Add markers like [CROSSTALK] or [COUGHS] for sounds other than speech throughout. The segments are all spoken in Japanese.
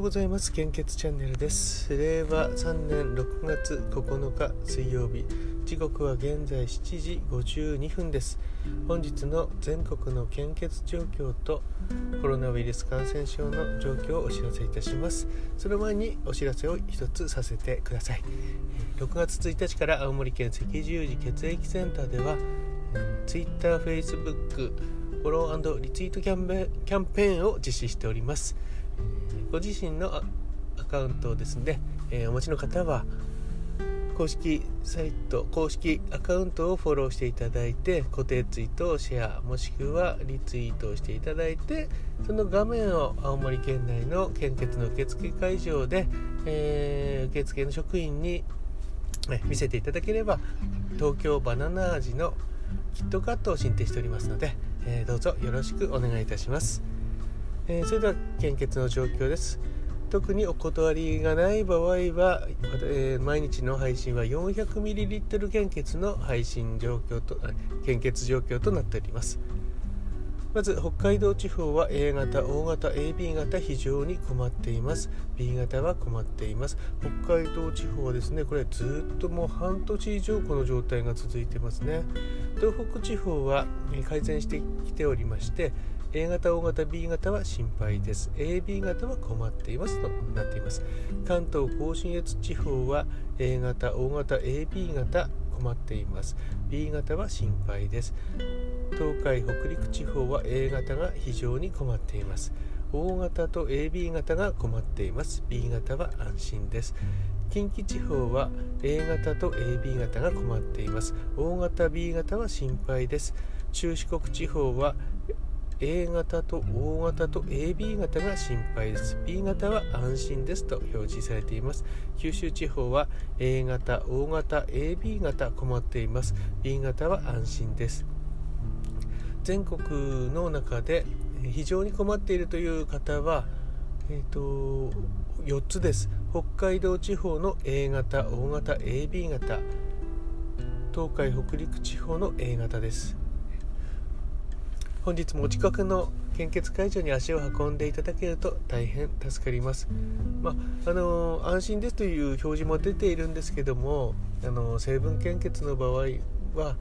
ようございます。献血チャンネルです。令和3年6月9日水曜日。時刻は現在7時52分です。本日の全国の献血状況とコロナウイルス感染症の状況をお知らせいたします。その前にお知らせを一つさせてください。6月1日から青森県赤十字血液センターでは Twitter、Facebook フォローリツイートキャンペーンを実施しております。ご自身のアカウントをですね、えー、お持ちの方は公式サイト公式アカウントをフォローしていただいて固定ツイートをシェアもしくはリツイートをしていただいてその画面を青森県内の献血の受付会場で、えー、受付の職員に見せていただければ東京バナナ味のキットカットを申請しておりますので、えー、どうぞよろしくお願いいたします。えー、それでは献血の状況です。特にお断りがない場合は、えー、毎日の配信は 400ml 献血の配信状況と献血状況となっております。まず北海道地方は A 型、O 型、AB 型非常に困っています。B 型は困っています。北海道地方はですねこれずっともう半年以上この状態が続いてますね。東北地方は改善してきておりまして A 型、O 型、B 型は心配です。AB 型は困っていますとなっています。関東甲信越地方は A 型、O 型、AB 型困っています。B 型は心配です。東海、北陸地方は A 型が非常に困っています。O 型と AB 型が困っています。B 型は安心です。近畿地方は A 型と AB 型が困っています。O 型、B 型は心配です。中四国地方は A 型と O 型と AB 型が心配です。B 型は安心ですと表示されています。九州地方は A 型 O 型 AB 型困っています。B 型は安心です。全国の中で非常に困っているという方はえーと、4つです。北海道地方の A 型 O 型 AB 型。東海北陸地方の A 型です。本日もお近くの献血会場に足を運んでいただけると大変助かります。まあ、あの安心ですという表示も出ているんですけどもあの成分献血の場合は、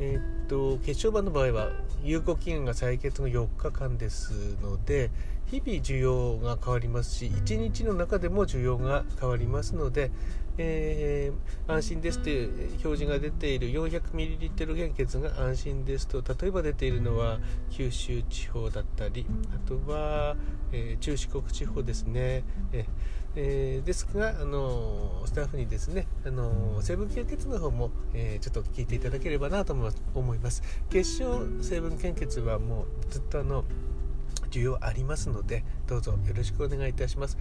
えー、っと血小板の場合は有効期限が採血の4日間ですので日々需要が変わりますし1日の中でも需要が変わりますので、えー、安心ですという表示が出ている 400ml 献血が安心ですと例えば出ているのは九州地方だったりあとは、えー、中四国地方ですね。ええー、ですが、あのスタッフにですね、あの成分献血の方も、えー、ちょっと聞いていただければなと思います。結晶成分献血はもうずっとあの需要ありますのでどうぞよろしくお願いいたします。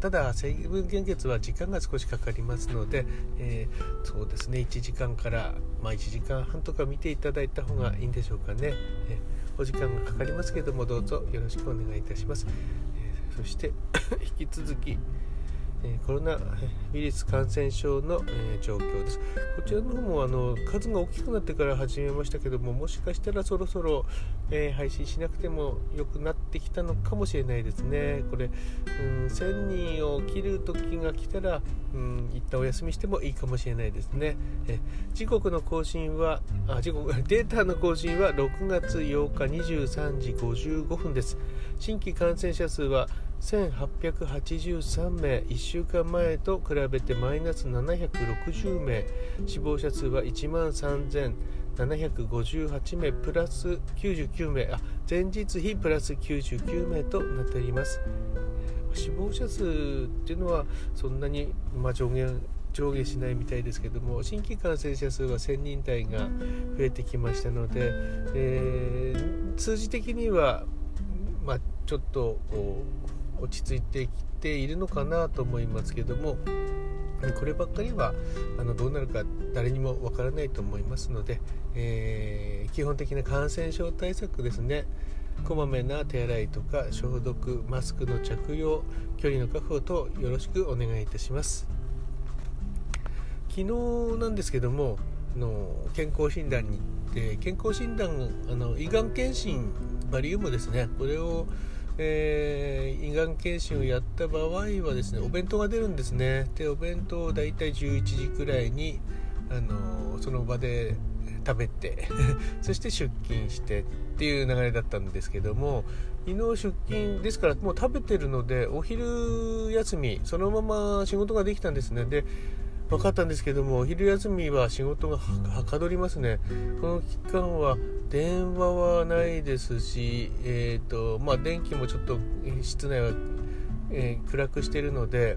ただ成分献血は時間が少しかかりますので、えー、そうですね1時間から、まあ、1時間半とか見ていただいた方がいいんでしょうかね、えー、お時間がかかりますけどもどうぞよろしくお願いいたします、えー、そして [COUGHS] 引き続きえコロナウイルス感染症の、え状況です。こちらの方もあの数が大きくなってから始めましたけども、もしかしたらそろそろ、えー、配信しなくても良くなってきたのかもしれないですね。これ、うん、1000人を切る時が来たら、うん、一旦お休みしてもいいかもしれないですね。え時刻の更新はあ時刻、[LAUGHS] データの更新は6月8日23時55分です。新規感染者数は1883名1週間前と比べてマイナス760名。死亡者数は1万3758名プラス99名。あ前日比プラス99名となっております。死亡者数っていうのはそんなに、まあ、上限上下しないみたいですけども新規感染者数は1000人台が増えてきましたので、えー、数字的には、まあ、ちょっと落ち着いてきているのかなと思いますけどもこればっかりはあのどうなるか誰にもわからないと思いますので、えー、基本的な感染症対策ですね。こまめな手洗いとか消毒マスクの着用距離の確保等よろしくお願いいたします。昨日なんですけどもの健康診断に行って健康診断あの胃がん検診バリウムですねこれをえー、胃がん検診をやった場合はですねお弁当が出るんですね。でお弁当を大体11時くらいに、あのその場で食べて [LAUGHS] そして出勤してっていう流れだったんですけども昨日出勤ですからもう食べてるのでお昼休みそのまま仕事ができたんですね。で分かったんですけどもお昼休みは仕事がはかどりますね。この期間は電話はないですし、えーとまあ、電気もちょっと室内は、えー、暗くしてるので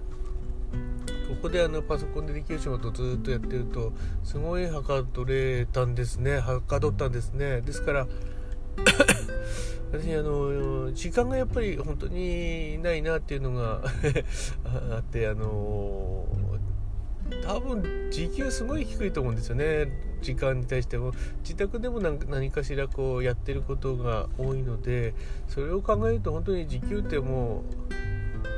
ここであのパソコンでできる仕事をずっとやってるとすごいはかどれたんですね。はかどったんですね。ですから [COUGHS] 私あの時間がやっぱり本当にないなっていうのが [LAUGHS] あってあの多分時給すごい低いと思うんですよね。時間に対しても。自宅でも何かしらこうやってることが多いのでそれを考えると本当に時給ってもう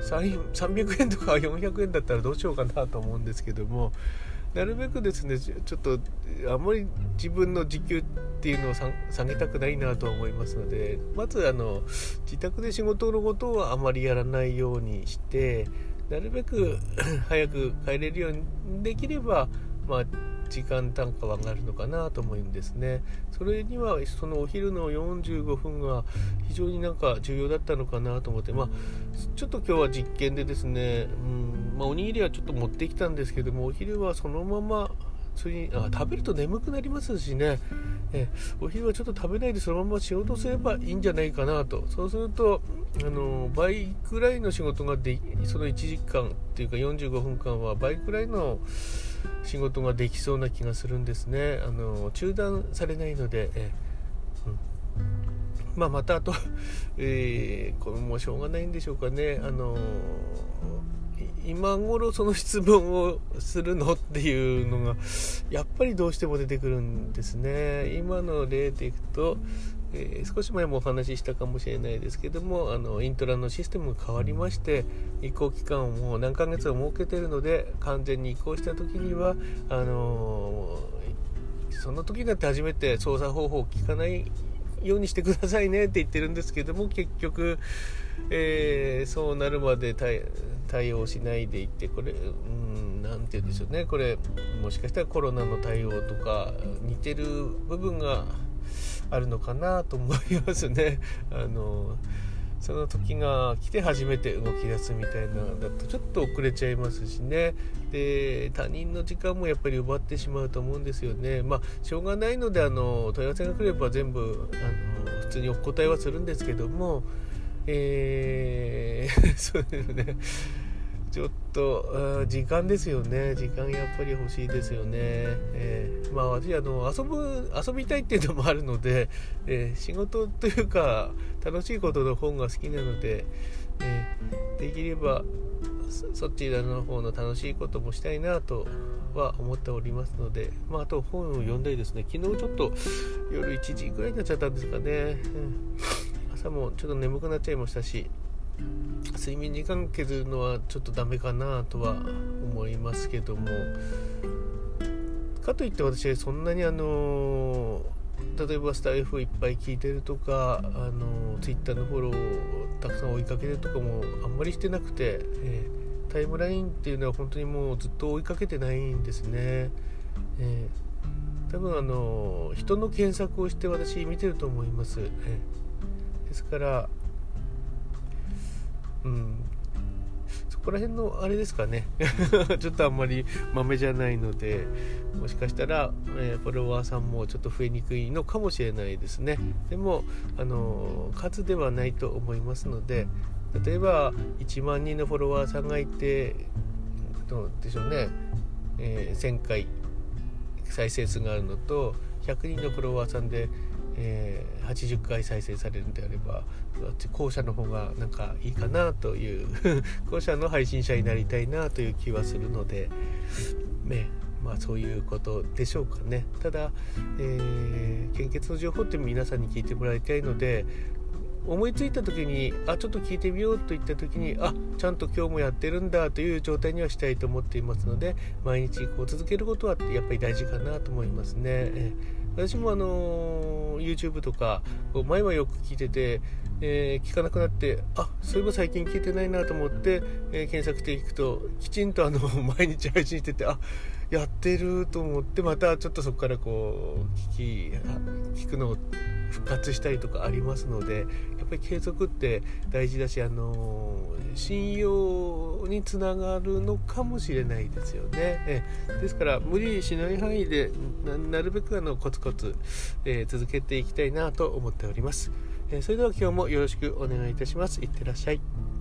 300円とか [LAUGHS] 400円だったらどうしようかなと思うんですけどもなるべくですねちょっとあんまり自分の時給っていうのを下げたくないなと思いますのでまずあの自宅で仕事のことをあまりやらないようにしてなるべく [COUGHS] 早く帰れるようにできれば、まあ、時間単価は上がるのかなと思うんですね。それにはそのお昼の45分が非常になんか重要だったのかなと思って、まあ、ちょっと今日は実験でですね、うんまあ、おにぎりはちょっと持ってきたんですけどもお昼はそのままそれにあ食べると眠くなりますしねえお昼はちょっと食べないでそのまま仕事すればいいんじゃないかなと。そうするとあの倍くらいの仕事がでその1時間っていうか45分間は倍くらいの仕事ができそうな気がするんですね。あの中断されないので、えうん。まあ、またあと、[LAUGHS] えー、これもしょうがないんでしょうかね。あの今頃その質問をするのっていうのがやっぱりどうしても出てくるんですね。今の例でいくと、えー、少し前もお話ししたかもしれないですけどもあのイントラのシステムが変わりまして移行期間をもう何ヶ月も設けてるので完全に移行した時にはあのー、その時になって初めて操作方法を聞かないようにしてくださいねって言ってるんですけども結局、えー、そうなるまで対応しないでいってこれ何て言うんでしょうねこれもしかしたらコロナの対応とか似てる部分があるのかなと思いますね。あのその時が来て初めて動き出すみたいなだとちょっと遅れちゃいますしね。で他人の時間もやっぱり奪ってしまうと思うんですよね。まあしょうがないのであの問い合わせが来れば全部あの普通にお答えはするんですけども。えー、[LAUGHS] そうですね。と時間ですよね。時間やっぱり欲しいですよね、えー、まあ私あの遊ぶ遊びたいっていうのもあるので、えー、仕事というか楽しいことの本が好きなので、えー、できればそちらの方の楽しいこともしたいなとは思っておりますので、まあ、あと本を読んだりですね。昨日ちょっと夜1時ぐらいになっちゃったんですかね、うん、朝もちょっと眠くなっちゃいましたし睡眠時間削るのはちょっとダメかなとは思いますけどもかといって私はそんなにあの例えばスタイフをいっぱい聞いてるとかあのツイッターのフォローをたくさん追いかけるとかもあんまりしてなくて、えー、タイムラインっていうのは本当にもうずっと追いかけてないんですね。えー、多分あの人の検索をして私見てると思います。えー、ですからうん。そこら辺のあれですかね。[LAUGHS] ちょっとあんまり豆じゃないのでもしかしたら、えー、フォロワーさんもちょっと増えにくいのかもしれないですね。でもあの数ではないと思いますので例えば1万人のフォロワーさんがいてどうでしょうね、えー、1000回再生数があるのと100人のフォロワーさんでえー、80回再生されるんであれば後者の方がなんかいいかなという [LAUGHS] 後者の配信者になりたいなという気はするのでねまあそういうことでしょうかねただ、えー、献血の情報って皆さんに聞いてもらいたいので思いついた時にあちょっと聞いてみようといった時にあちゃんと今日もやってるんだという状態にはしたいと思っていますので毎日こう続けることはやっぱり大事かなと思いますね。私もあの YouTube とか前はよく聞いてて、えー、聞かなくなってあそういえば最近聞いてないなと思って、えー、検索していくときちんとあの [LAUGHS] 毎日配信しててあやってると思ってまたちょっとそこからこう聞き聞くのを復活したりとかありますのでやっぱり継続って大事だしあの信用につながるのかもしれないですよね。えですから無理しない範囲でなるべくあのコツコツ、えー、続けていきたいなと思っております。えそれでは今日もよろしくお願いいたします。いってらっしゃい。